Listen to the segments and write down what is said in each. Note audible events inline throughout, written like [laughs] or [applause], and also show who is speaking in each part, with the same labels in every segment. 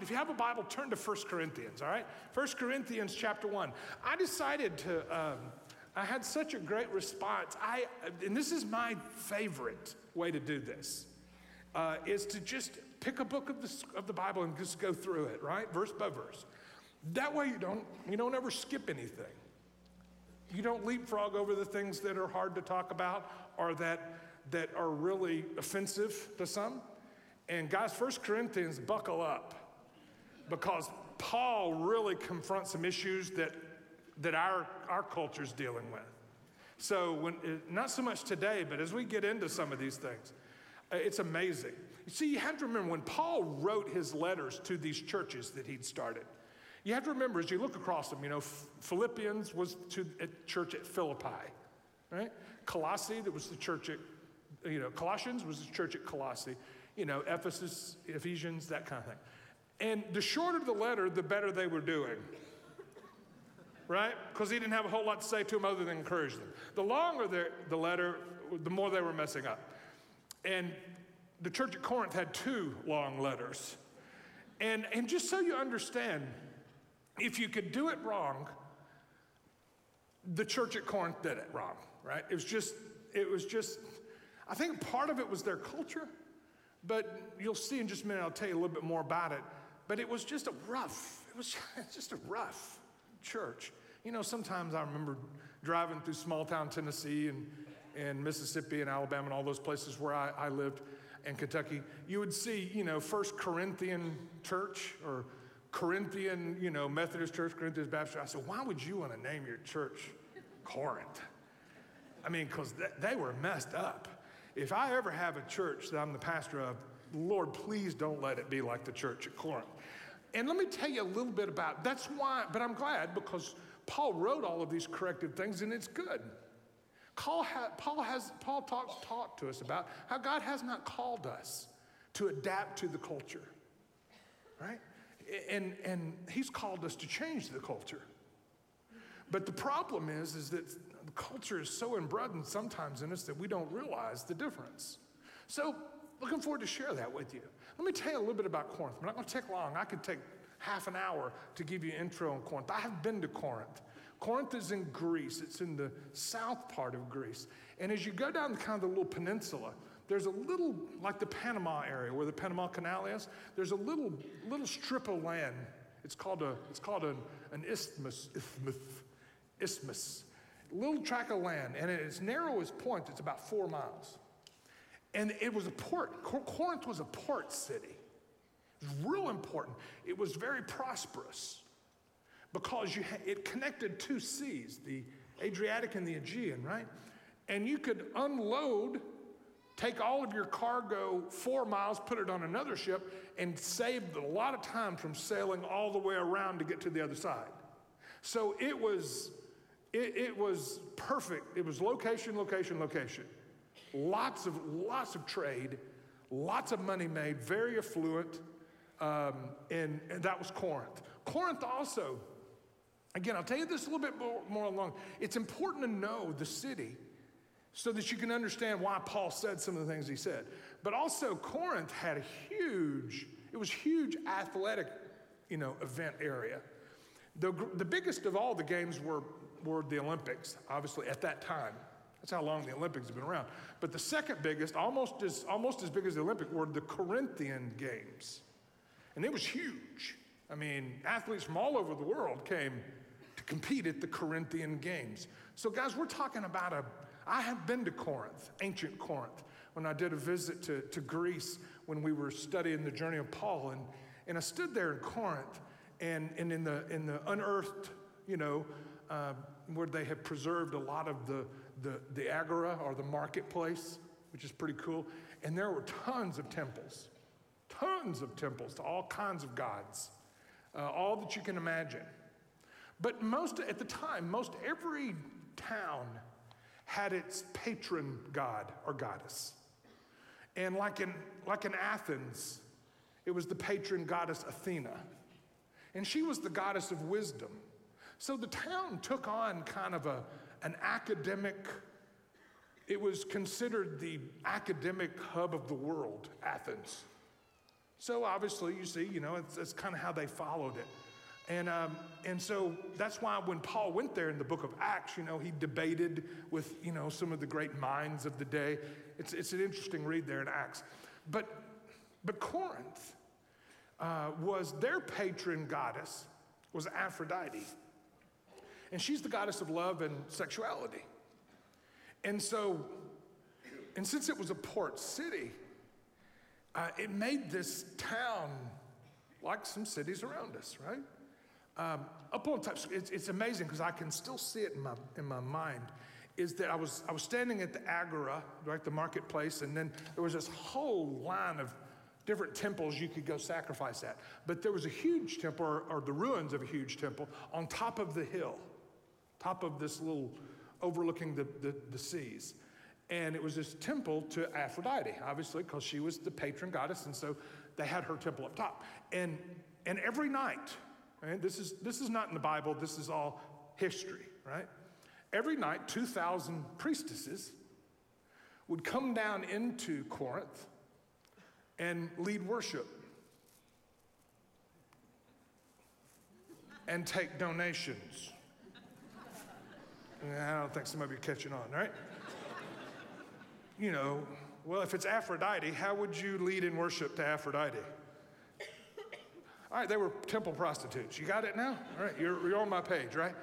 Speaker 1: right, if you have a Bible, turn to 1 Corinthians, all right? 1 Corinthians chapter 1. I decided to, um, I had such a great response. I, and this is my favorite way to do this, uh, is to just pick a book of the, of the Bible and just go through it, right? Verse by verse. That way you don't, you don't ever skip anything. You don't leapfrog over the things that are hard to talk about or that, that are really offensive to some. And guys, First Corinthians, buckle up because Paul really confronts some issues that, that our, our culture's dealing with. So, when, not so much today, but as we get into some of these things, uh, it's amazing. You see, you have to remember when Paul wrote his letters to these churches that he'd started, you have to remember as you look across them, you know, Philippians was to a church at Philippi, right? Colossae, that was the church at, you know, Colossians was the church at Colossae you know, Ephesus, Ephesians, that kind of thing. And the shorter the letter, the better they were doing. Right? Because he didn't have a whole lot to say to them other than encourage them. The longer the, the letter, the more they were messing up. And the church at Corinth had two long letters. And, and just so you understand, if you could do it wrong, the church at Corinth did it wrong, right? It was just, it was just, I think part of it was their culture. But you'll see in just a minute, I'll tell you a little bit more about it. But it was just a rough, it was [laughs] just a rough church. You know, sometimes I remember driving through small town Tennessee and, and Mississippi and Alabama and all those places where I, I lived and Kentucky. You would see, you know, First Corinthian Church or Corinthian, you know, Methodist Church, Corinthians Baptist. I said, why would you want to name your church Corinth? I mean, because they were messed up. If I ever have a church that I'm the pastor of, Lord, please don't let it be like the church at Corinth. And let me tell you a little bit about that's why, but I'm glad because Paul wrote all of these corrective things and it's good. Paul, ha, Paul has Paul talked taught to us about how God has not called us to adapt to the culture, right? And and He's called us to change the culture. But the problem is, is that the culture is so inbred sometimes in us that we don't realize the difference. So, looking forward to share that with you. Let me tell you a little bit about Corinth. I'm not going to take long. I could take half an hour to give you intro on Corinth. I have been to Corinth. Corinth is in Greece. It's in the south part of Greece. And as you go down the kind of the little peninsula, there's a little, like the Panama area where the Panama Canal is, there's a little, little strip of land. It's called, a, it's called an, an isthmus, isthmus isthmus, little tract of land, and at its narrowest point, it's about four miles. And it was a port. Corinth was a port city. It was real important. It was very prosperous because it connected two seas, the Adriatic and the Aegean, right? And you could unload, take all of your cargo four miles, put it on another ship, and save a lot of time from sailing all the way around to get to the other side. So it was it, it was perfect. It was location, location, location. Lots of, lots of trade, lots of money made, very affluent. Um, and, and, that was Corinth. Corinth also, again, I'll tell you this a little bit more, more along. It's important to know the city so that you can understand why Paul said some of the things he said. But also, Corinth had a huge, it was huge athletic, you know, event area. The, the biggest of all the games were were the Olympics, obviously, at that time. That's how long the Olympics have been around. But the second biggest, almost as, almost as big as the Olympic, were the Corinthian Games. And it was huge. I mean, athletes from all over the world came to compete at the Corinthian Games. So, guys, we're talking about a, I have been to Corinth, ancient Corinth, when I did a visit to, to Greece when we were studying the journey of Paul. And, and I stood there in Corinth and, and in, the, in the unearthed, you know, uh, where they have preserved a lot of the, the, the agora or the marketplace, which is pretty cool. And there were tons of temples, tons of temples to all kinds of gods, uh, all that you can imagine. But most, at the time, most every town had its patron god or goddess. And like in, like in Athens, it was the patron goddess Athena. And she was the goddess of wisdom. So the town took on kind of a, an academic, it was considered the academic hub of the world, Athens. So obviously, you see, you know, it's, it's kind of how they followed it. And, um, and so that's why when Paul went there in the book of Acts, you know, he debated with, you know, some of the great minds of the day. It's, it's an interesting read there in Acts. But, but Corinth uh, was their patron goddess, was Aphrodite. And she's the goddess of love and sexuality. And so, and since it was a port city, uh, it made this town like some cities around us, right? Um, up on top, it's, it's amazing because I can still see it in my, in my mind. Is that I was, I was standing at the Agora, right, the marketplace, and then there was this whole line of different temples you could go sacrifice at. But there was a huge temple, or, or the ruins of a huge temple, on top of the hill, top of this little overlooking the, the, the seas. And it was this temple to Aphrodite, obviously, because she was the patron goddess, and so they had her temple up top. And, and every night, right, this, is, this is not in the Bible, this is all history, right? Every night, 2,000 priestesses would come down into Corinth and lead worship and take donations. I don't think some of you are catching on, right? you know, well, if it's Aphrodite, how would you lead in worship to Aphrodite? All right, they were temple prostitutes. You got it now? All right, you're, you're on my page, right?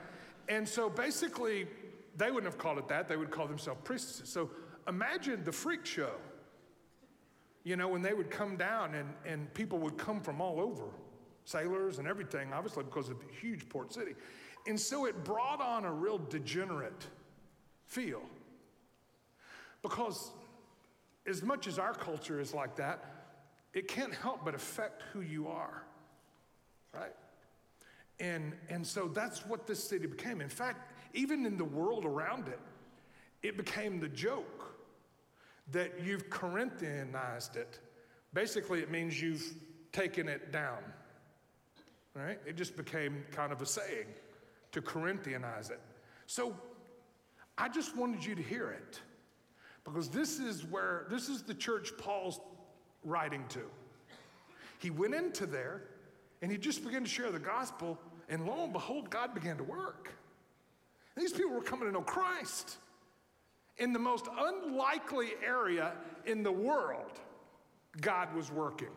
Speaker 1: And so basically, they wouldn't have called it that. They would call themselves priestesses. So imagine the freak show. You know, when they would come down and, and people would come from all over, sailors and everything, obviously because of the huge port city. And so it brought on a real degenerate feel. Because as much as our culture is like that, it can't help but affect who you are, right? And, and so that's what this city became. In fact, even in the world around it, it became the joke that you've Corinthianized it. Basically, it means you've taken it down, right? It just became kind of a saying to Corinthianize it. So I just wanted you to hear it. Because this is where, this is the church Paul's writing to. He went into there and he just began to share the gospel, and lo and behold, God began to work. These people were coming to know Christ in the most unlikely area in the world. God was working.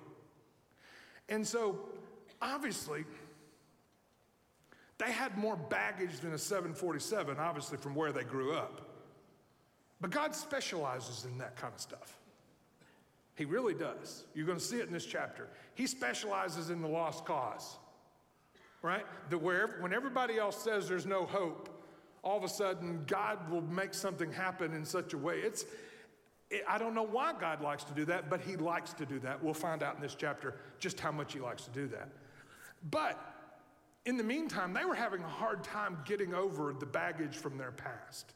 Speaker 1: And so, obviously, they had more baggage than a 747, obviously, from where they grew up. But God specializes in that kind of stuff. He really does. You're going to see it in this chapter. He specializes in the lost cause, right? That where, when everybody else says there's no hope, all of a sudden God will make something happen in such a way. It's, it, I don't know why God likes to do that, but He likes to do that. We'll find out in this chapter just how much He likes to do that. But in the meantime, they were having a hard time getting over the baggage from their past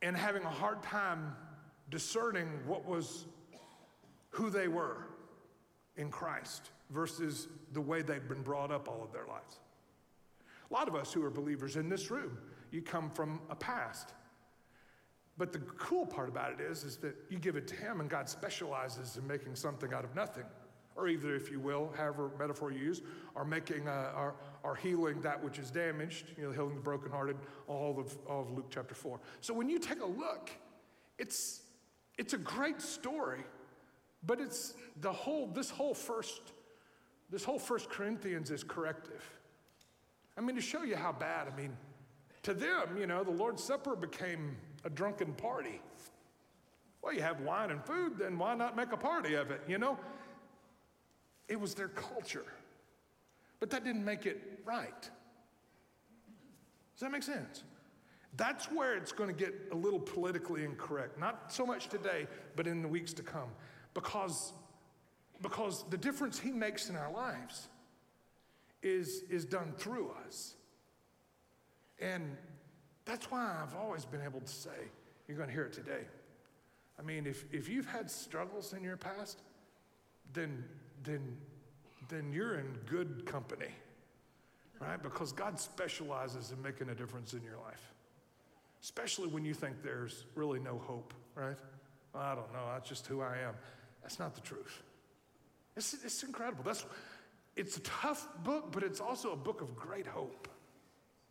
Speaker 1: and having a hard time discerning what was who they were in Christ versus the way they'd been brought up all of their lives. A lot of us who are believers in this room, you come from a past. But the cool part about it is, is that you give it to Him and God specializes in making something out of nothing or either, if you will, however metaphor you use, are making, uh, are, healing that which is damaged, you know, healing the brokenhearted, all of, all of Luke chapter 4. So when you take a look, it's, it's a great story, but it's the whole, this whole first, this whole first Corinthians is corrective. I mean, to show you how bad, I mean, to them, you know, the Lord's Supper became a drunken party. Well, you have wine and food, then why not make a party of it, you know? It was their culture. But that didn't make it right. Does that make sense? That's where it's going to get a little politically incorrect. Not so much today, but in the weeks to come. Because, because the difference he makes in our lives is, is done through us. And that's why I've always been able to say, you're going to hear it today. I mean, if, if you've had struggles in your past, then then, then you're in good company, right? Because God specializes in making a difference in your life, especially when you think there's really no hope, right? I don't know, that's just who I am. That's not the truth. It's, it's incredible. That's, it's a tough book, but it's also a book of great hope.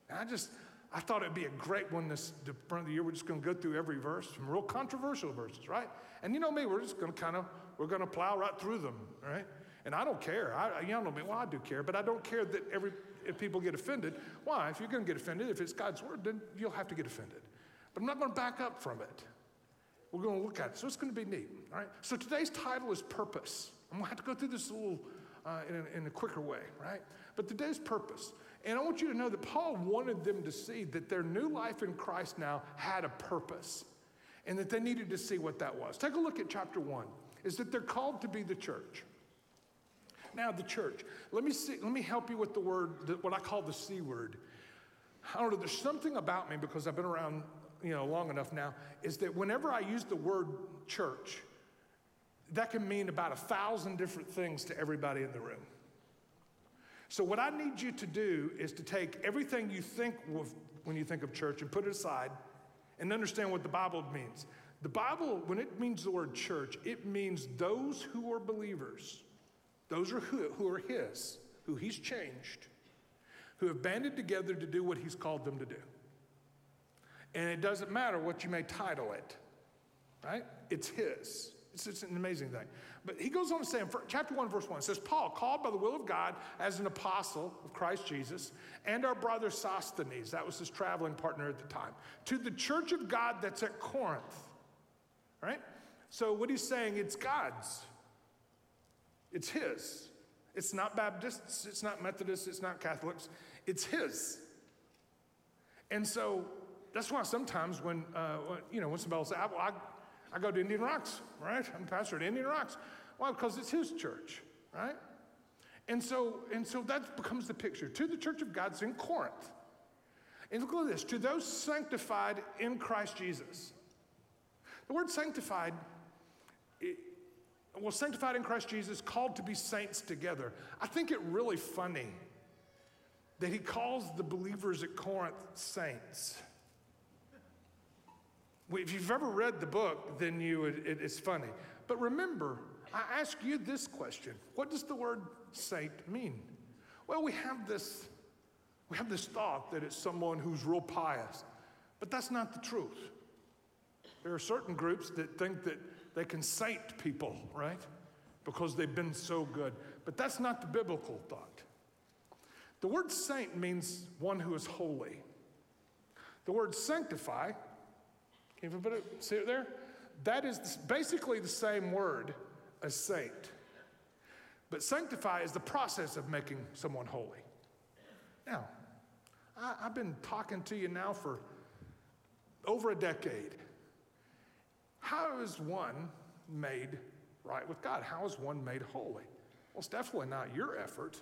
Speaker 1: And I just, I thought it'd be a great one this the front of the year. We're just going to go through every verse, some real controversial verses, right? And you know me, we're just going to kind of, we're going to plow right through them, right? And I don't care. I, you know me, well, I do care, but I don't care that every, if people get offended. Why? If you're going to get offended, if it's God's word, then you'll have to get offended. But I'm not going to back up from it. We're going to look at it. So it's going to be neat, all right? So today's title is Purpose. I'm going to have to go through this a little uh, in, in a quicker way, right? But today's purpose. And I want you to know that Paul wanted them to see that their new life in Christ now had a purpose and that they needed to see what that was. Take a look at chapter one. Is that they're called to be the church. Now, the church. Let me see, let me help you with the word, what I call the C word. I don't know, there's something about me because I've been around, you know, long enough now, is that whenever I use the word church, that can mean about a thousand different things to everybody in the room. So, what I need you to do is to take everything you think when you think of church and put it aside and understand what the Bible means. The Bible, when it means the word church, it means those who are believers, those are who, who are His, who He's changed, who have banded together to do what He's called them to do. And it doesn't matter what you may title it, right? It's His. It's, it's an amazing thing. But he goes on to say in chapter 1, verse 1, it says, Paul, called by the will of God as an apostle of Christ Jesus, and our brother Sosthenes, that was his traveling partner at the time, to the church of God that's at Corinth. Right? So what he's saying, it's God's. It's his. It's not Baptists, it's not Methodists, it's not Catholics, it's his. And so that's why sometimes when, uh, you know, when somebody will say, well, I, I go to Indian Rocks, right? I'm pastor at Indian Rocks. Why? Because it's his church, right? And so, and so that becomes the picture. To the church of God's in Corinth. And look at this to those sanctified in Christ Jesus. The word sanctified, well, sanctified in Christ Jesus, called to be saints together. I think it really funny that he calls the believers at Corinth saints. If you've ever read the book, then you it, it's funny. But remember, I ask you this question: What does the word saint mean? Well, we have this we have this thought that it's someone who's real pious, but that's not the truth. There are certain groups that think that they can saint people, right? Because they've been so good. But that's not the biblical thought. The word saint means one who is holy. The word sanctify can you put it, see it there? That is basically the same word as saint. But sanctify is the process of making someone holy. Now, I, I've been talking to you now for over a decade. How is one made right with God? How is one made holy? Well, it's definitely not your effort,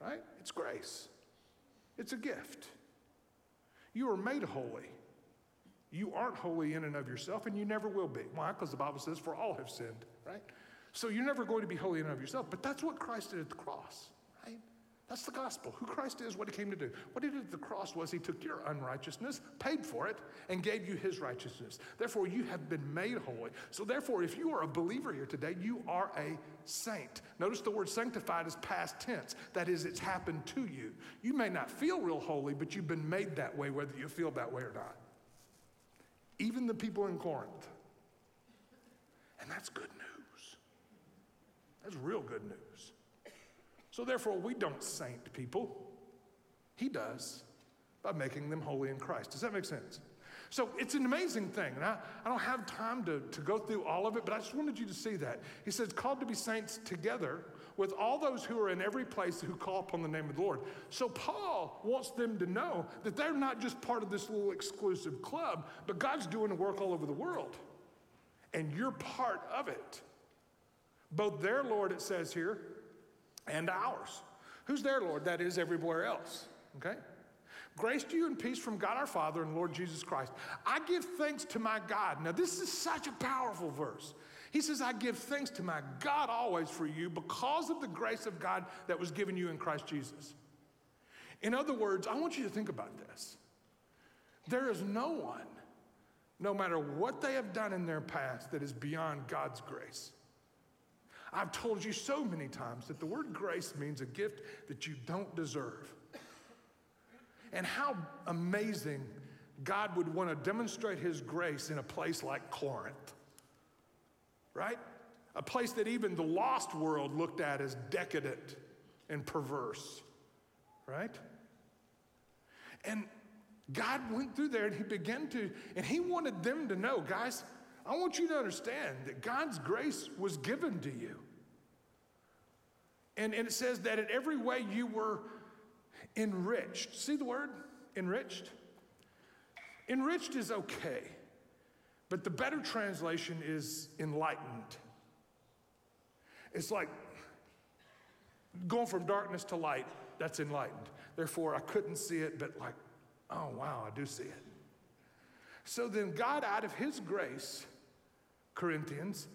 Speaker 1: right? It's grace, it's a gift. You are made holy. You aren't holy in and of yourself, and you never will be. Why? Because the Bible says, for all have sinned, right? So you're never going to be holy in and of yourself. But that's what Christ did at the cross? That's the gospel. Who Christ is, what he came to do. What he did at the cross was he took your unrighteousness, paid for it, and gave you his righteousness. Therefore, you have been made holy. So, therefore, if you are a believer here today, you are a saint. Notice the word sanctified is past tense. That is, it's happened to you. You may not feel real holy, but you've been made that way, whether you feel that way or not even the people in Corinth. And that's good news. That's real good news. So, therefore, we don't saint people. He does by making them holy in Christ. Does that make sense? So it's an amazing thing. And I, I don't have time to, to go through all of it, but I just wanted you to see that. He says, called to be saints together with all those who are in every place who call upon the name of the Lord. So Paul wants them to know that they're not just part of this little exclusive club, but God's doing work all over the world. And you're part of it. Both their Lord, it says here, and ours. Who's their Lord? That is everywhere else. Okay? Grace to you and peace from God our Father and Lord Jesus Christ. I give thanks to my God. Now, this is such a powerful verse. He says, I give thanks to my God always for you because of the grace of God that was given you in Christ Jesus. In other words, I want you to think about this. There is no one, no matter what they have done in their past, that is beyond God's grace. I've told you so many times that the word grace means a gift that you don't deserve. And how amazing God would want to demonstrate his grace in a place like Corinth, right? A place that even the lost world looked at as decadent and perverse, right? And God went through there and he began to, and he wanted them to know, guys, I want you to understand that God's grace was given to you. And, and it says that in every way you were enriched. See the word? Enriched? Enriched is okay, but the better translation is enlightened. It's like going from darkness to light, that's enlightened. Therefore, I couldn't see it, but like, oh, wow, I do see it. So then, God, out of His grace, Corinthians,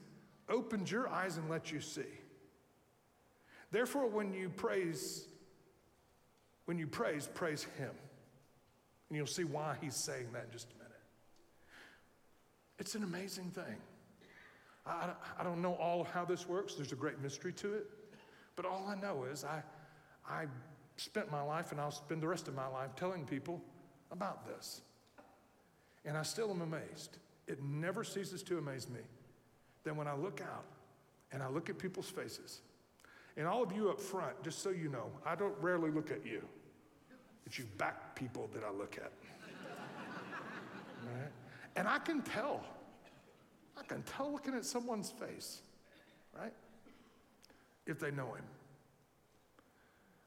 Speaker 1: opened your eyes and let you see. Therefore, when you praise, when you praise, praise Him. And you'll see why He's saying that in just a minute. It's an amazing thing. I, I don't know all how this works, there's a great mystery to it. But all I know is I, I spent my life and I'll spend the rest of my life telling people about this. And I still am amazed. It never ceases to amaze me that when I look out and I look at people's faces, and all of you up front, just so you know, I don't rarely look at you. It's you back people that I look at. [laughs] right? And I can tell. I can tell looking at someone's face, right? If they know him.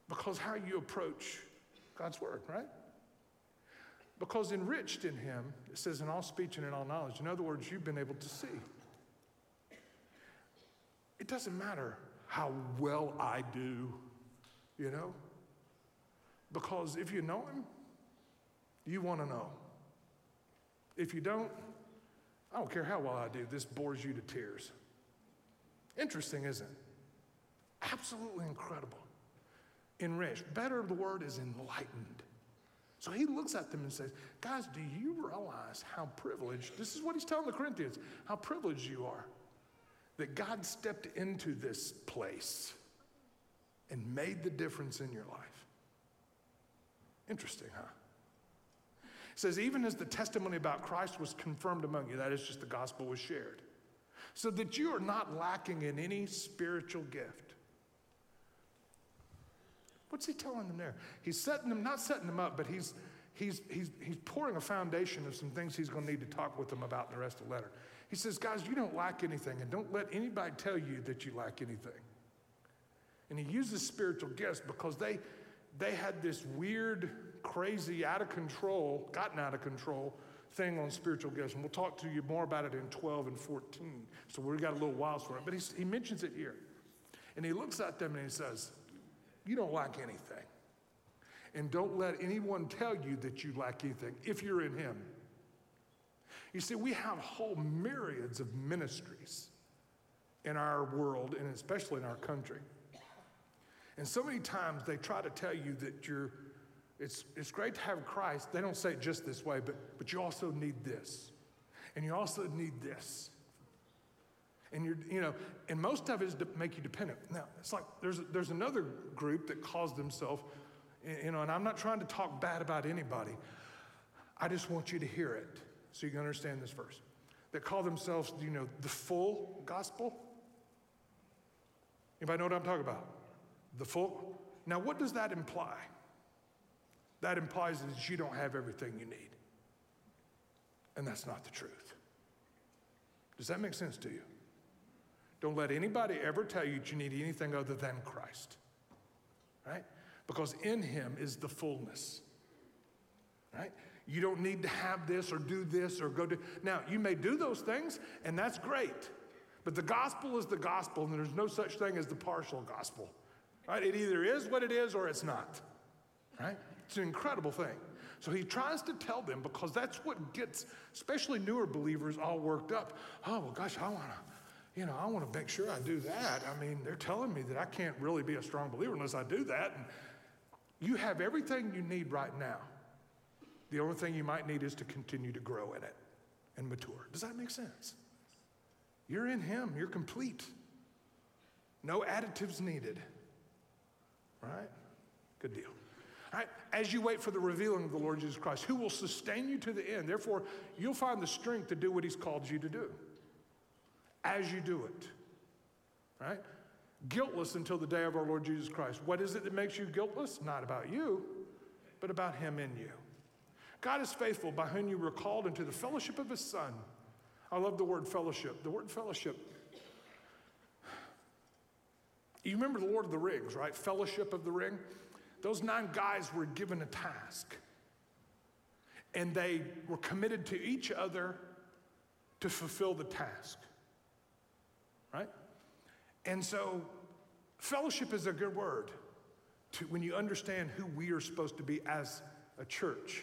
Speaker 1: Because how you approach God's word, right? Because enriched in him, it says in all speech and in all knowledge. In other words, you've been able to see. It doesn't matter how well I do, you know? Because if you know him, you want to know. If you don't, I don't care how well I do, this bores you to tears. Interesting, isn't it? Absolutely incredible. Enriched. Better, the word is enlightened. So he looks at them and says, Guys, do you realize how privileged, this is what he's telling the Corinthians, how privileged you are that God stepped into this place and made the difference in your life? Interesting, huh? It says, even as the testimony about Christ was confirmed among you, that is just the gospel was shared, so that you are not lacking in any spiritual gift. What's he telling them there? He's setting them, not setting them up, but he's, he's, he's, he's pouring a foundation of some things he's going to need to talk with them about in the rest of the letter. He says, guys, you don't lack anything, and don't let anybody tell you that you lack anything. And he uses spiritual gifts because they, they had this weird, crazy, out of control, gotten out of control thing on spiritual gifts. And we'll talk to you more about it in 12 and 14. So we've got a little while for it. But he mentions it here. And he looks at them and he says, you don't lack anything. And don't let anyone tell you that you lack anything if you're in Him. You see, we have whole myriads of ministries in our world and especially in our country. And so many times they try to tell you that you're, it's, it's great to have Christ. They don't say it just this way, but, but you also need this. And you also need this and you're, you know, and most of it is to make you dependent. Now, it's like there's, there's another group that calls themselves, you know, and I'm not trying to talk bad about anybody. I just want you to hear it so you can understand this verse. That call themselves, you know, the full gospel. Anybody know what I'm talking about? The full. Now, what does that imply? That implies that you don't have everything you need. And that's not the truth. Does that make sense to you? Don't let anybody ever tell you that you need anything other than Christ. Right? Because in him is the fullness. Right? You don't need to have this or do this or go to. Now, you may do those things, and that's great. But the gospel is the gospel, and there's no such thing as the partial gospel. Right? It either is what it is or it's not. Right? It's an incredible thing. So he tries to tell them because that's what gets, especially newer believers, all worked up. Oh, well, gosh, I want to you know, I want to make sure I do that. I mean, they're telling me that I can't really be a strong believer unless I do that. And you have everything you need right now. The only thing you might need is to continue to grow in it and mature. Does that make sense? You're in Him, you're complete. No additives needed. Right? Good deal. As you wait for the revealing of the Lord Jesus Christ, who will sustain you to the end. Therefore, you'll find the strength to do what He's called you to do as you do it. Right? Guiltless until the day of our Lord Jesus Christ. What is it that makes you guiltless? Not about you, but about Him in you. God is faithful by whom you were called into the fellowship of His Son. I love the word fellowship. The word fellowship. You remember the Lord of the Rings, right? Fellowship of the Ring. Those nine guys were given a task, and they were committed to each other to fulfill the task, right? And so, fellowship is a good word to, when you understand who we are supposed to be as a church.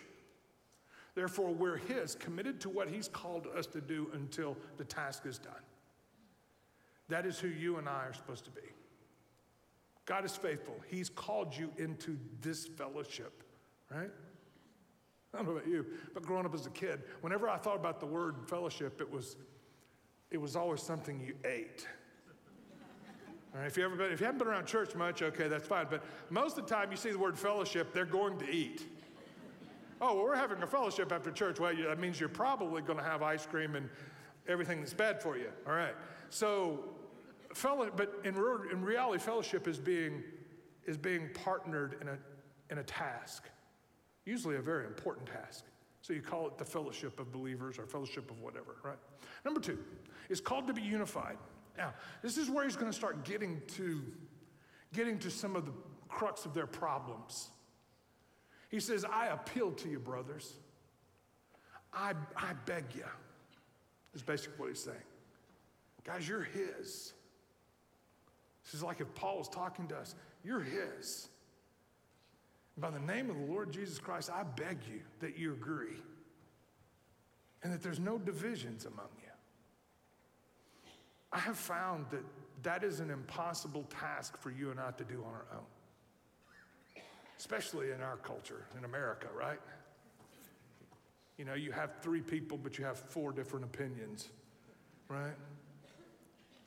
Speaker 1: Therefore, we're His, committed to what He's called us to do until the task is done. That is who you and I are supposed to be. God is faithful. He's called you into this fellowship, right? I don't know about you, but growing up as a kid, whenever I thought about the word fellowship, it was, it was always something you ate. All right, if, you ever been, if you haven't been around church much, okay, that's fine. But most of the time you see the word fellowship, they're going to eat. Oh, well, we're having a fellowship after church. Well, that means you're probably going to have ice cream and everything that's bad for you. All right. So fellow, but in, in reality, fellowship is being, is being partnered in a, in a task, usually a very important task. So you call it the fellowship of believers or fellowship of whatever, right? Number two, is called to be unified. Now, this is where he's going to start getting to, getting to some of the crux of their problems. He says, I appeal to you, brothers. I, I beg you. Is basically what he's saying. Guys, you're his. This is like if Paul was talking to us, you're his. By the name of the Lord Jesus Christ, I beg you that you agree and that there's no divisions among you. I have found that that is an impossible task for you and I to do on our own, especially in our culture, in America, right? You know, you have three people, but you have four different opinions, right?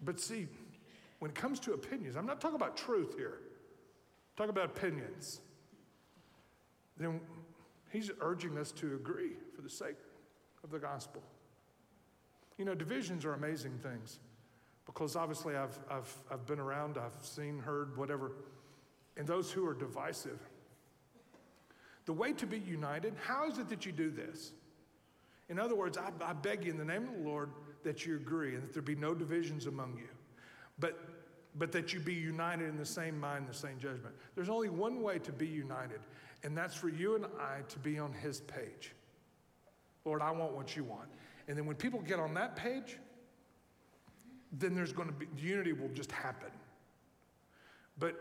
Speaker 1: But see, when it comes to opinions, I'm not talking about truth here, I'm talking about opinions. Then he's urging us to agree for the sake of the gospel. You know, divisions are amazing things because obviously I've, I've, I've been around, I've seen, heard, whatever, and those who are divisive. The way to be united, how is it that you do this? In other words, I, I beg you in the name of the Lord that you agree and that there be no divisions among you. But but that you be united in the same mind, the same judgment. There's only one way to be united, and that's for you and I to be on His page. Lord, I want what you want. And then when people get on that page, then there's going to be, unity will just happen. But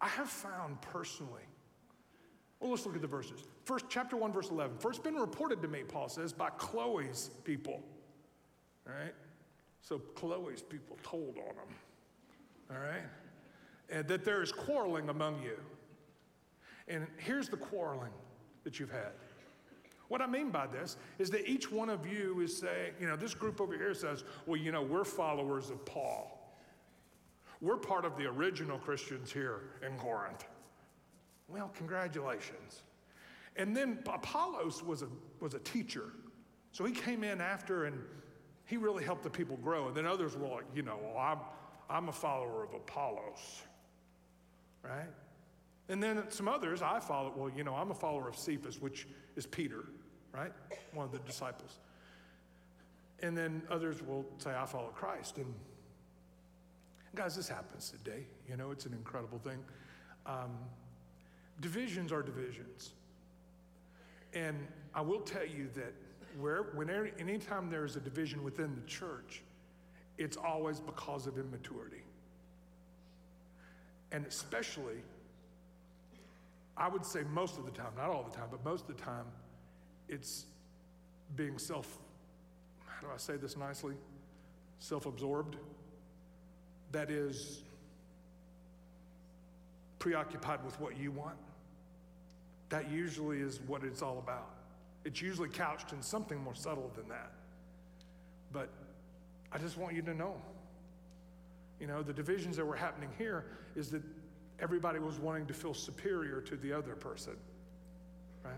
Speaker 1: I have found personally, well, let's look at the verses. First, chapter 1, verse 11. First, been reported to me, Paul says, by Chloe's people. All right? So Chloe's people told on them all right? And that there is quarreling among you. And here's the quarreling that you've had. What I mean by this is that each one of you is saying, you know, this group over here says, well, you know, we're followers of Paul. We're part of the original Christians here in Corinth. Well, congratulations. And then Apollos was a, was a teacher. So he came in after and he really helped the people grow. And then others were like, you know, well, I'm, I'm a follower of Apollos, right? And then some others I follow, well, you know, I'm a follower of Cephas, which is Peter, right? One of the disciples. And then others will say, I follow Christ. And guys, this happens today. You know, it's an incredible thing. Um, divisions are divisions. And I will tell you that where, whenever, anytime there is a division within the church, it's always because of immaturity. And especially, I would say most of the time, not all the time, but most of the time, it's being self, how do I say this nicely? Self absorbed. That is, preoccupied with what you want. That usually is what it's all about. It's usually couched in something more subtle than that. But I just want you to know You know, the divisions that were happening here is that everybody was wanting to feel superior to the other person, right?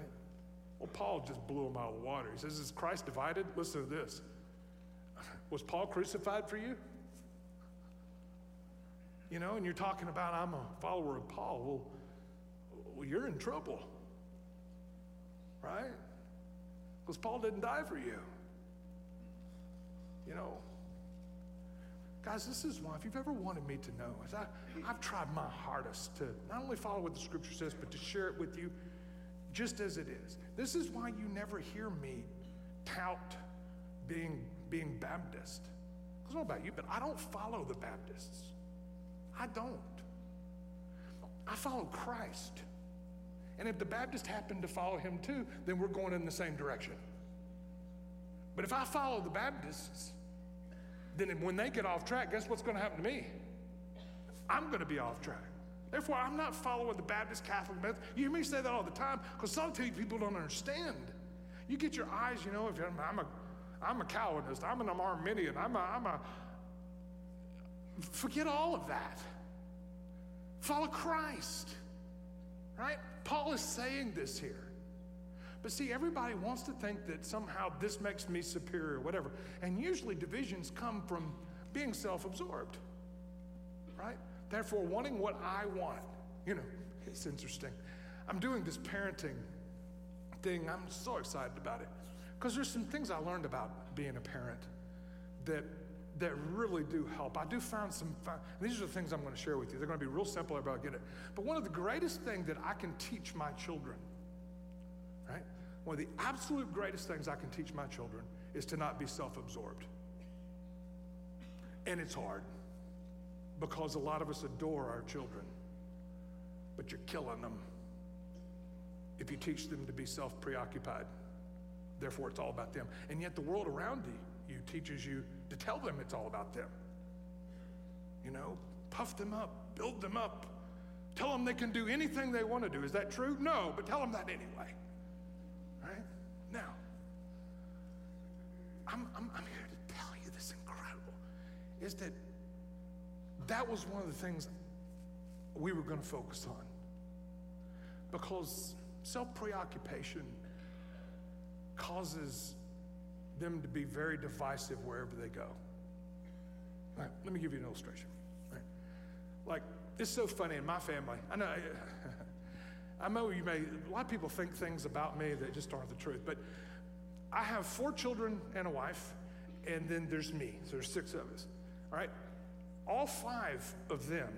Speaker 1: Well, Paul just blew him out of the water. He says, Is Christ divided? Listen to this. [laughs] Was Paul crucified for you? You know, and you're talking about, I'm a follower of Paul. Well, well you're in trouble, right? Because Paul didn't die for you. You know, guys, this is why, if you've ever wanted me to know, I, I've tried my hardest to not only follow what the scripture says, but to share it with you just as it is. This is why you never hear me tout being, being Baptist. I don't know about you, but I don't follow the Baptists. I don't. I follow Christ. And if the Baptist happen to follow him too, then we're going in the same direction. But if I follow the Baptists, then when they get off track, guess what's going to happen to me? I'm going to be off track. Therefore, I'm not following the Baptist, Catholic, Methodist. You hear me say that all the time because sometimes people don't understand. You get your eyes, you know, if I'm, I'm a, I'm a Calvinist, I'm an Arminian, I'm a, I'm a, forget all of that. Follow Christ, right? Paul is saying this here. But see, everybody wants to think that somehow this makes me superior, whatever. And usually divisions come from being self absorbed, right? Therefore, wanting what I want. You know, it's interesting. I'm doing this parenting thing. I'm so excited about it because there's some things I learned about being a parent that that really do help. I do find some. these are the things I'm going to share with you. They're going to be real simple. Everybody get it. But one of the greatest things that I can teach my children? One of the absolute greatest things I can teach my children is to not be self-absorbed. And it's hard because a lot of us adore our children, but you're killing them if you teach them to be self preoccupied. Therefore, it's all about them. And yet, the world around you teaches you to tell them it's all about them. You know, puff them up, build them up, tell them they can do anything they want to do. Is that true? No, but tell them that anyway. I'm, I'm, I'm here to tell you this incredible is that that was one of the things we were going to focus on. Because self preoccupation causes them to be very divisive wherever they go. Let me give you an illustration. Right? Like, it's so funny in my family. I know, [laughs] I know you may, a lot of people think things about me that just aren't the truth, but I have four children and a wife, and then there's me. So there's six of us. All right? all five of them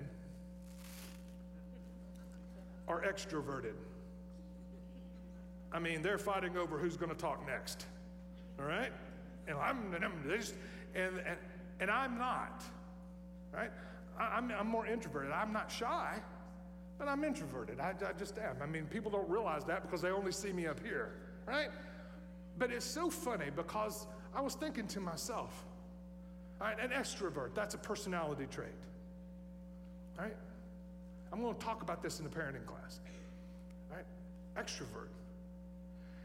Speaker 1: are extroverted. I mean, they're fighting over who's going to talk next. All right? And I'm, and, I'm, just, and, and, and I'm not. Right? I, am I'm, I'm more introverted. I'm not shy, but I'm introverted. I, I just am. I mean, people don't realize that because they only see me up here. Right? But it's so funny because I was thinking to myself, all right, an extrovert, that's a personality trait. All right? I'm going to talk about this in the parenting class. All right? Extrovert.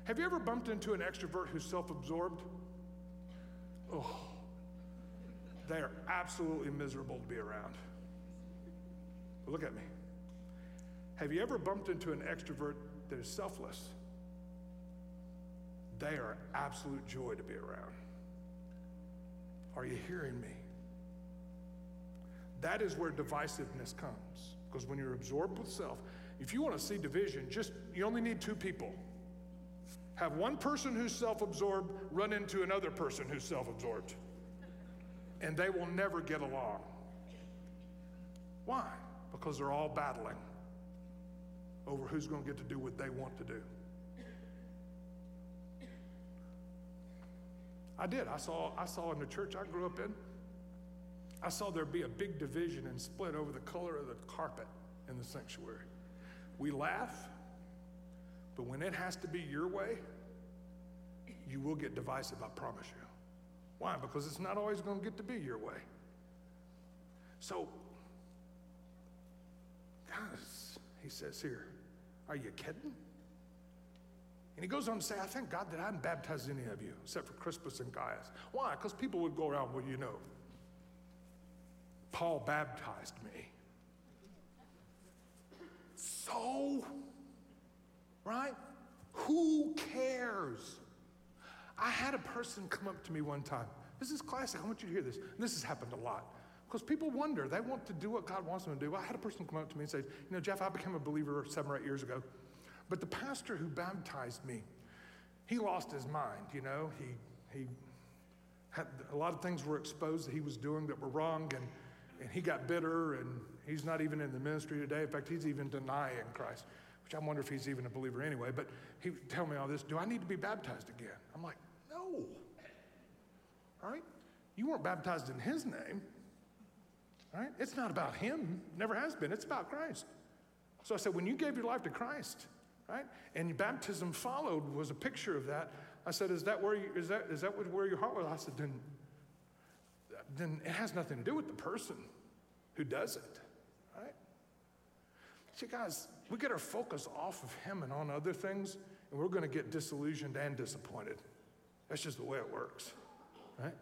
Speaker 1: Have you ever bumped into an extrovert who's self absorbed? Oh, they are absolutely miserable to be around. look at me. Have you ever bumped into an extrovert that is selfless? They are absolute joy to be around. Are you hearing me? That is where divisiveness comes. Because when you're absorbed with self, if you want to see division, just you only need two people. Have one person who's self absorbed run into another person who's self absorbed. And they will never get along. Why? Because they're all battling over who's going to get to do what they want to do. I did. I saw, I saw in the church I grew up in, I saw there be a big division and split over the color of the carpet in the sanctuary. We laugh, but when it has to be your way, you will get divisive, I promise you. Why? Because it's not always going to get to be your way. So, guys, he says here, are you kidding? And he goes on to say, I thank God that I didn't baptize any of you except for Crispus and Gaius. Why? Because people would go around, well, you know. Paul baptized me. So, right? Who cares? I had a person come up to me one time. This is classic. I want you to hear this. And this has happened a lot. Because people wonder, they want to do what God wants them to do. I had a person come up to me and say, You know, Jeff, I became a believer seven or eight years ago. But the pastor who baptized me, he lost his mind, you know. He, he had a lot of things were exposed that he was doing that were wrong, and, and he got bitter, and he's not even in the ministry today. In fact, he's even denying Christ, which I wonder if he's even a believer anyway. But he would tell me all this Do I need to be baptized again? I'm like, No. All right? You weren't baptized in his name. Right? It's not about him, never has been. It's about Christ. So I said, when you gave your life to Christ, right, and baptism followed was a picture of that. I said, is that where you, is that is that where your heart was? I said, then, then it has nothing to do with the person who does it, right? See, guys, we get our focus off of him and on other things, and we're going to get disillusioned and disappointed. That's just the way it works, right?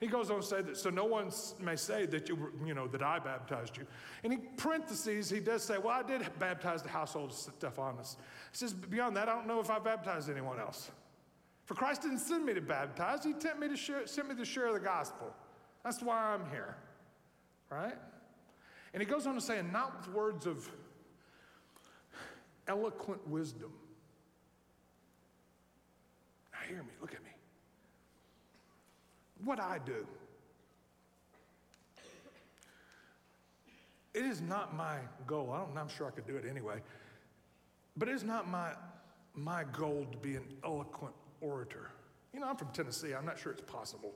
Speaker 1: He goes on to say that so no one may say that you you know, that I baptized you. And in parentheses, he does say, Well, I did baptize the household of Stephanas. He says, Beyond that, I don't know if I baptized anyone else. For Christ didn't send me to baptize, He sent me to share, sent me to share the gospel. That's why I'm here. Right? And he goes on to say, and not with words of eloquent wisdom. Now, hear me, look at me what I do. It is not my goal. I don't, I'm sure I could do it anyway. But it is not my, my goal to be an eloquent orator. You know, I'm from Tennessee. I'm not sure it's possible,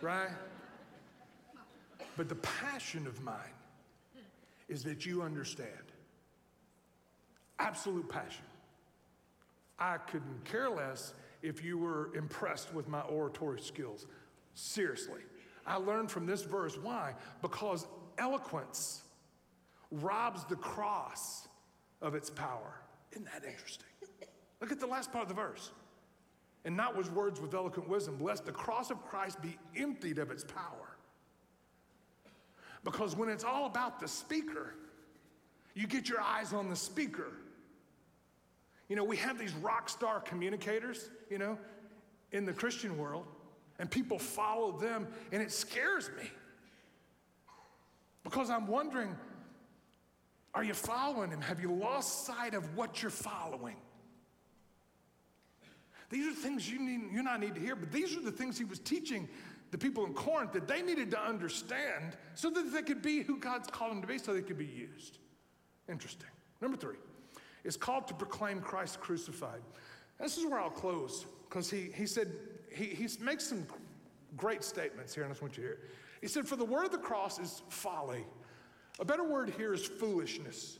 Speaker 1: right? But the passion of mine is that you understand. Absolute passion. I couldn't care less if you were impressed with my oratory skills. Seriously. I learned from this verse. Why? Because eloquence robs the cross of its power. Isn't that interesting? Look at the last part of the verse. And not with words with eloquent wisdom, lest the cross of Christ be emptied of its power. Because when it's all about the speaker, you get your eyes on the speaker. You know, we have these rock star communicators, you know, in the Christian world and people follow them, and it scares me. Because I'm wondering are you following him? Have you lost sight of what you're following? These are things you, need, you not need to hear, but these are the things he was teaching the people in Corinth that they needed to understand so that they could be who God's called them to be, so they could be used. Interesting. Number three, it's called to proclaim Christ crucified. This is where I'll close because he, he said, he, he makes some great statements here, and I just want you to hear. He said, For the word of the cross is folly. A better word here is foolishness.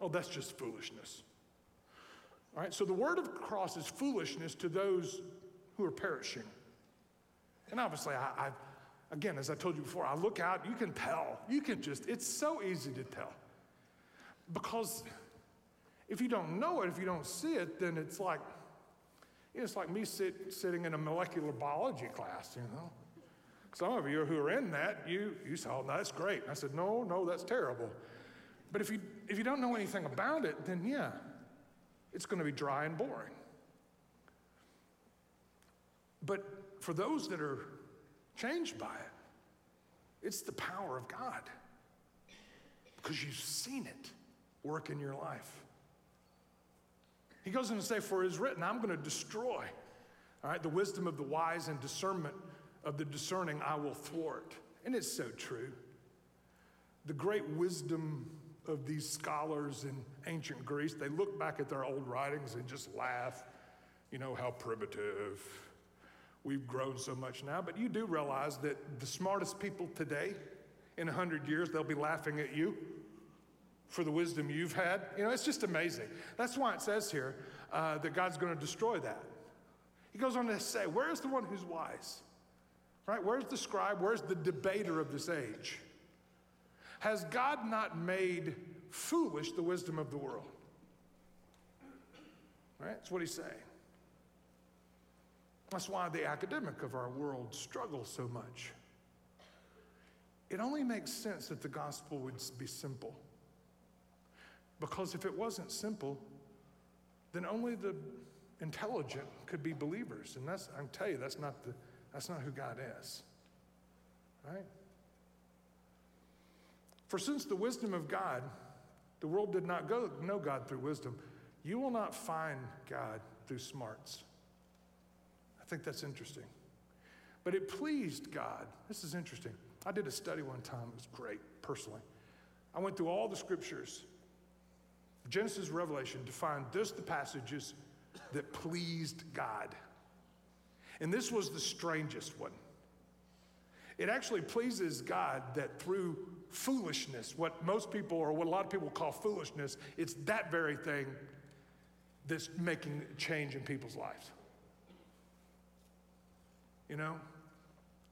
Speaker 1: Oh, that's just foolishness. All right, so the word of the cross is foolishness to those who are perishing. And obviously, I, I, again, as I told you before, I look out, you can tell. You can just, it's so easy to tell. Because if you don't know it, if you don't see it, then it's like, it's like me sit, sitting in a molecular biology class, you know. Some of you who are in that, you, you saw, oh, that's great. I said, no, no, that's terrible. But if you, if you don't know anything about it, then yeah, it's going to be dry and boring. But for those that are changed by it, it's the power of God because you've seen it work in your life. He goes on to say, For it is written, I'm going to destroy. All right, the wisdom of the wise and discernment of the discerning I will thwart. And it's so true. The great wisdom of these scholars in ancient Greece, they look back at their old writings and just laugh. You know, how primitive. We've grown so much now. But you do realize that the smartest people today, in 100 years, they'll be laughing at you for the wisdom you've had. You know, it's just amazing. That's why it says here uh, that God's going to destroy that. He goes on to say, Where is the one who's wise? Right? Where's the scribe? Where's the debater of this age? Has God not made foolish the wisdom of the world? Right? That's what he's saying. That's why the academic of our world struggles so much. it only makes sense that the gospel would be simple. Because if it wasn't simple, then only the intelligent could be believers. And that's, I can tell you, that's not, the, that's not who God is. Right? For since the wisdom of God, the world did not go, know God through wisdom, you will not find God through smarts. I think that's interesting. But it pleased God. This is interesting. I did a study one time, it was great, personally. I went through all the scriptures, Genesis, Revelation, to find just the passages that pleased God. And this was the strangest one. It actually pleases God that through foolishness, what most people or what a lot of people call foolishness, it's that very thing that's making change in people's lives. You know?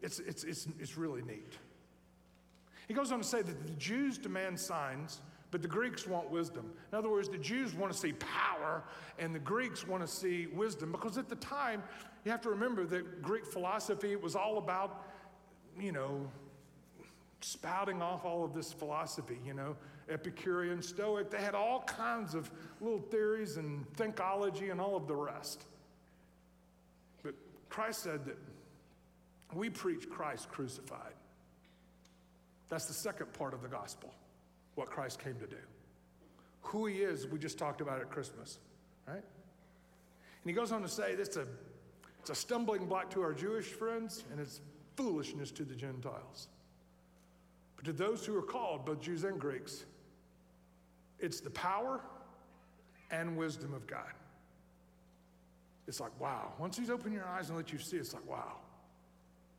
Speaker 1: It's, it's, it's, it's really neat. He goes on to say that the Jews demand signs, but the Greeks want wisdom. In other words, the Jews want to see power, and the Greeks want to see wisdom. Because at the time, you have to remember that Greek philosophy was all about, you know, spouting off all of this philosophy, you know, Epicurean, Stoic. They had all kinds of little theories and thinkology and all of the rest. But Christ said that we preach Christ crucified. That's the second part of the gospel, what Christ came to do. Who he is, we just talked about at Christmas, right? And he goes on to say this a, it's a stumbling block to our Jewish friends, and it's foolishness to the Gentiles. But to those who are called, both Jews and Greeks, it's the power and wisdom of God. It's like, wow. Once He's opened your eyes and let you see, it's like, wow.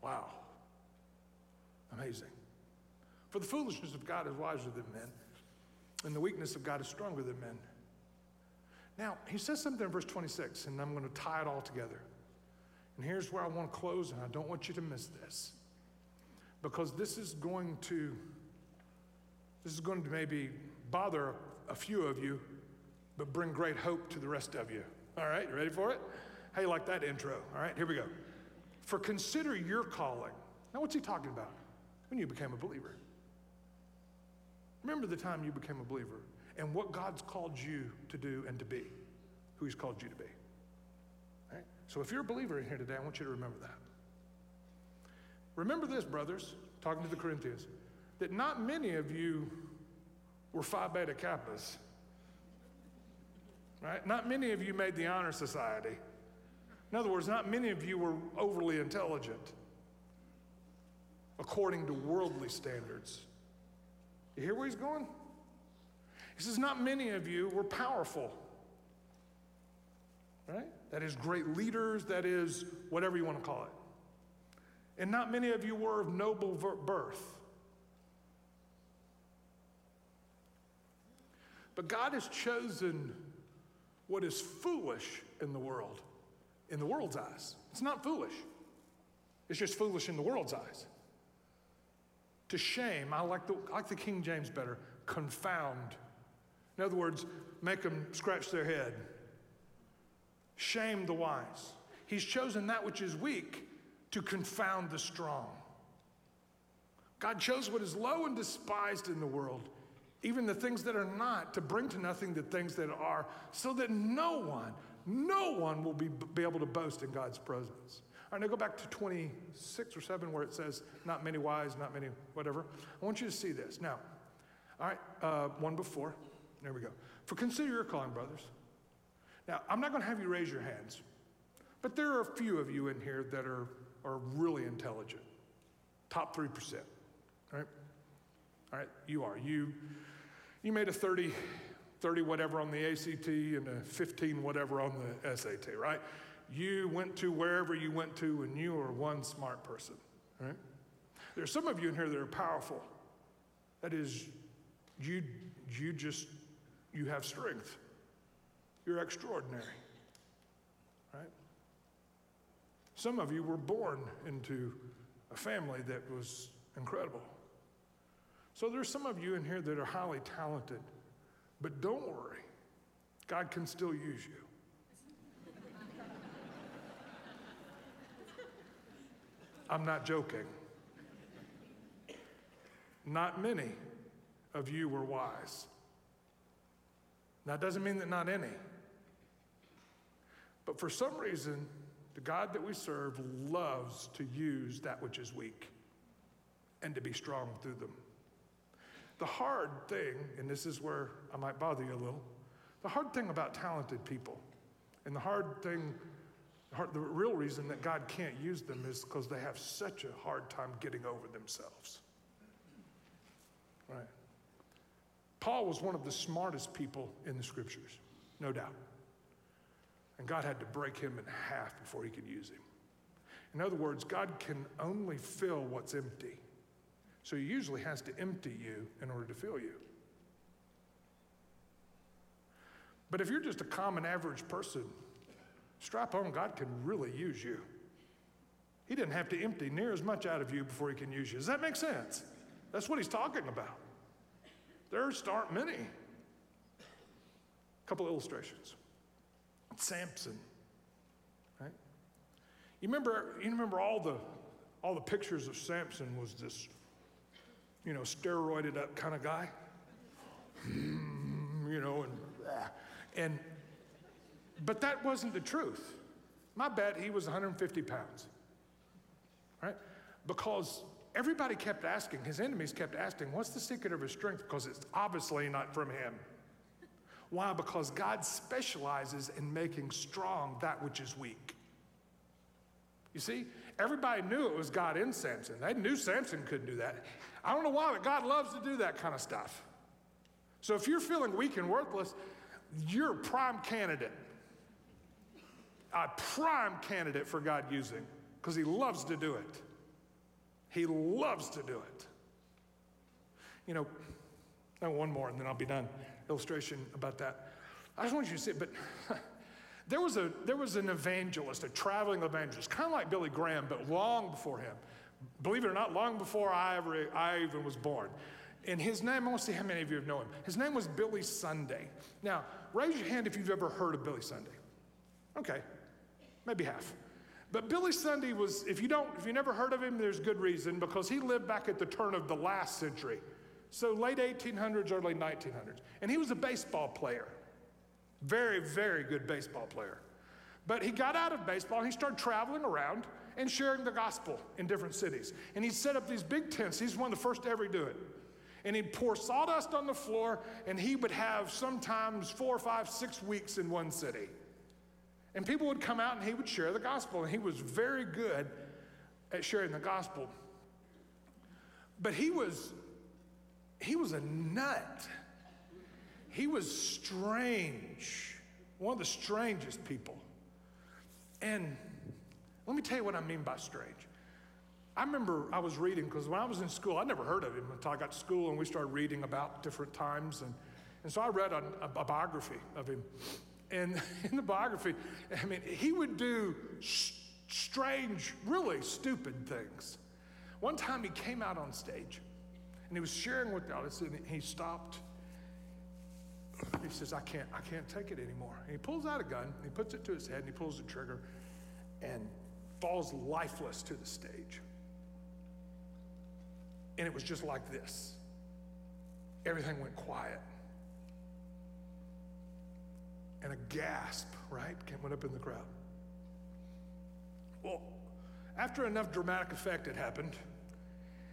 Speaker 1: Wow. Amazing. For the foolishness of God is wiser than men, and the weakness of God is stronger than men. Now, he says something in verse 26, and I'm going to tie it all together. And here's where I want to close, and I don't want you to miss this. Because this is going to, this is going to maybe bother a few of you, but bring great hope to the rest of you. All right, you ready for it? How you like that intro? All right, here we go. For consider your calling. Now, what's he talking about? When you became a believer. Remember the time you became a believer and what God's called you to do and to be, who he's called you to be. Right? So if you're a believer in here today, I want you to remember that. Remember this, brothers, talking to the Corinthians, that not many of you were Phi Beta Kappas. Right? Not many of you made the honor society. In other words, not many of you were overly intelligent according to worldly standards. You hear where he's going? He says, Not many of you were powerful. Right? That is great leaders, that is whatever you want to call it. And not many of you were of noble birth. But God has chosen what is foolish in the world in the world's eyes. It's not foolish, it's just foolish in the world's eyes. To shame, I like the, I like the King James better, confound. In other words, make them scratch their head. Shame the wise. He's chosen that which is weak to confound the strong. God chose what is low and despised in the world, even the things that are not, to bring to nothing the things that are, so that no one, no one will be, be able to boast in God's presence. All right, now go back to 26 or 7 where it says, not many wise, not many whatever. I want you to see this. Now, all right, uh, one before. There we go. For consider your calling, brothers. Now, I'm not going to have you raise your hands, but there are a few of you in here that are, are really intelligent. Top 3%. All right? All right, you are. You, you made a 30 30 whatever on the ACT and a 15 whatever on the SAT, right? You went to wherever you went to and you are one smart person, right? There's some of you in here that are powerful. That is, you, you just, you have strength. You're extraordinary, right? Some of you were born into a family that was incredible. So there's some of you in here that are highly talented but don't worry, God can still use you. I'm not joking. not many of you were wise. That doesn't mean that not any. But for some reason, the God that we serve loves to use that which is weak and to be strong through them. The hard thing, and this is where I might bother you a little, the hard thing about talented people, and the hard thing, the real reason that God can't use them is because they have such a hard time getting over themselves. Right? Paul was one of the smartest people in the scriptures, no doubt. And God had to break him in half before he could use him. In other words, God can only fill what's empty. So he usually has to empty you in order to fill you. But if you're just a common average person, strap on, God can really use you. He didn't have to empty near as much out of you before he can use you. Does that make sense? That's what he's talking about. There aren't many. A couple illustrations. Samson. Right? You remember, you remember all the all the pictures of Samson was this, you know, steroided up kind of guy. [laughs] you know, and and but that wasn't the truth. My bet he was 150 pounds. Right? Because everybody kept asking, his enemies kept asking, what's the secret of his strength? Because it's obviously not from him. Why? Because God specializes in making strong that which is weak. You see, everybody knew it was God in Samson. They knew Samson couldn't do that. I don't know why, but God loves to do that kind of stuff. So if you're feeling weak and worthless, you're a prime candidate. A prime candidate for God using because He loves to do it. He loves to do it. You know, one more and then I'll be done illustration about that. I just want you to see it, but [laughs] there was, a, there was an evangelist, a traveling evangelist, kind of like Billy Graham, but long before him. Believe it or not, long before I, ever, I even was born. And his name, I want to see how many of you know him. His name was Billy Sunday. Now, raise your hand if you've ever heard of Billy Sunday. Okay, maybe half. But Billy Sunday was, if you don't, if you never heard of him, there's good reason because he lived back at the turn of the last century. So late 1800s, early 1900s. And he was a baseball player. Very, very good baseball player. But he got out of baseball and he started traveling around and sharing the gospel in different cities. And he set up these big tents. He's one of the first to ever do it. And he'd pour sawdust on the floor, and he would have sometimes four, five, six weeks in one city. And people would come out and he would share the gospel. And he was very good at sharing the gospel. But he was he was a nut. He was strange, one of the strangest people. And let me tell you what I mean by strange. I remember I was reading, because when I was in school, I never heard of him until I got to school and we started reading about different times. And, and so I read a, a biography of him. And [laughs] in the biography, I mean, he would do strange, really stupid things. One time he came out on stage and he was sharing with the audience, and he stopped. He says, I can't, I can't take it anymore. And he pulls out a gun, he puts it to his head, and he pulls the trigger, and falls lifeless to the stage. And it was just like this. Everything went quiet. And a gasp, right, went up in the crowd. Well, after enough dramatic effect had happened,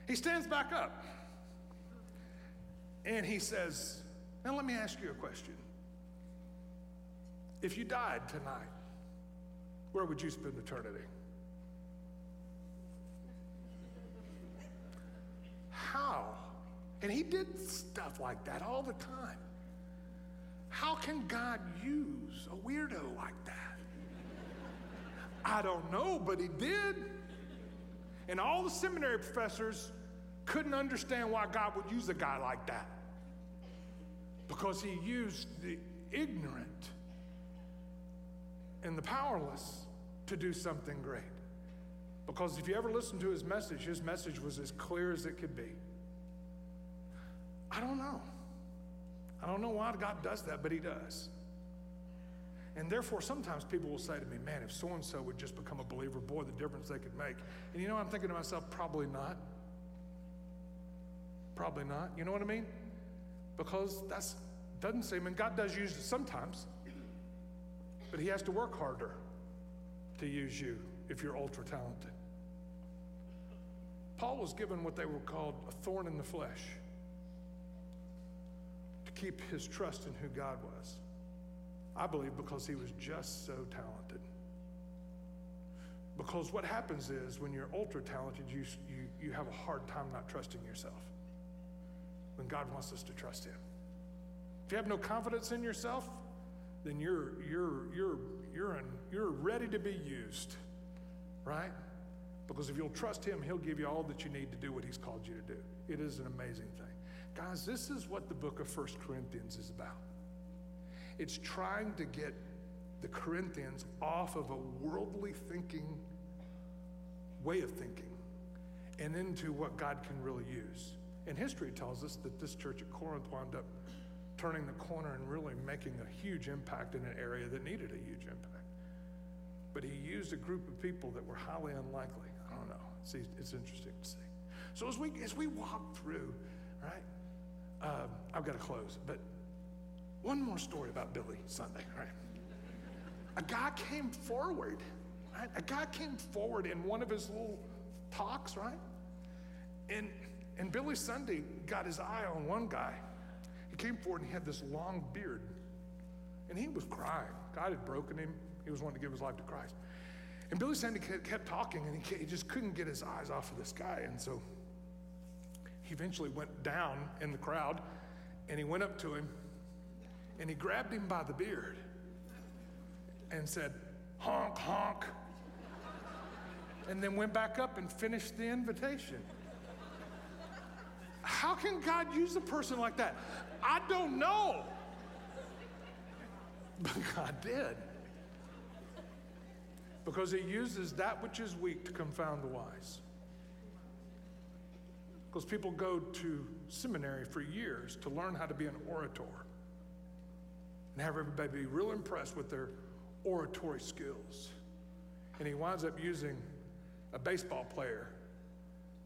Speaker 1: he stands back up. And he says, Now let me ask you a question. If you died tonight, where would you spend eternity? How? And he did stuff like that all the time. How can God use a weirdo like that? I don't know, but he did. And all the seminary professors couldn't understand why God would use a guy like that. Because he used the ignorant and the powerless to do something great. Because if you ever listen to his message, his message was as clear as it could be. I don't know. I don't know why God does that, but he does. And therefore, sometimes people will say to me, man, if so and so would just become a believer, boy, the difference they could make. And you know, I'm thinking to myself, probably not. Probably not. You know what I mean? Because that's doesn't seem, and God does use it sometimes, but He has to work harder to use you if you're ultra talented. Paul was given what they were called a thorn in the flesh to keep his trust in who God was. I believe because he was just so talented. Because what happens is when you're ultra talented, you, you, you have a hard time not trusting yourself when God wants us to trust Him. If you have no confidence in yourself, then you're, you're, you're, you're, in, you're ready to be used, right? Because if you'll trust Him, He'll give you all that you need to do what He's called you to do. It is an amazing thing. Guys, this is what the book of First Corinthians is about. It's trying to get the Corinthians off of a worldly thinking way of thinking and into what God can really use. And history tells us that this church at Corinth wound up turning the corner and really making a huge impact in an area that needed a huge impact. But he used a group of people that were highly unlikely. I don't know. It's, it's interesting to see. So as we as we walk through, right? Um, I've got to close, but one more story about Billy Sunday, right? A guy came forward Right? A guy came forward in one of his little talks, right? And, and Billy Sunday got his eye on one guy. He came forward and he had this long beard. And he was crying. God had broken him. He was wanting to give his life to Christ. And Billy Sunday kept talking and he, he just couldn't get his eyes off of this guy. And so eventually went down in the crowd and he went up to him and he grabbed him by the beard and said, honk, honk and then went back up and finished the invitation. How can God use a person like that? I don't know. But God did. Because He uses that which is weak to confound the wise. Because people go to seminary for years to learn how to be an orator and have everybody be real impressed with their oratory skills. And he winds up using a baseball player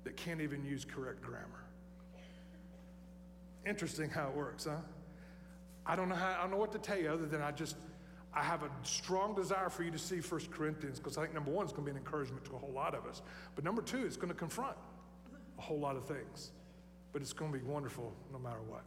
Speaker 1: that can't even use correct grammar. Interesting how it works, huh? I don't know how, I don't know what to tell you other than I just, I have a strong desire for you to see First Corinthians because I think number one, is going to be an encouragement to a whole lot of us. But number two, it's going to confront a whole lot of things. But it's going to be wonderful no matter what.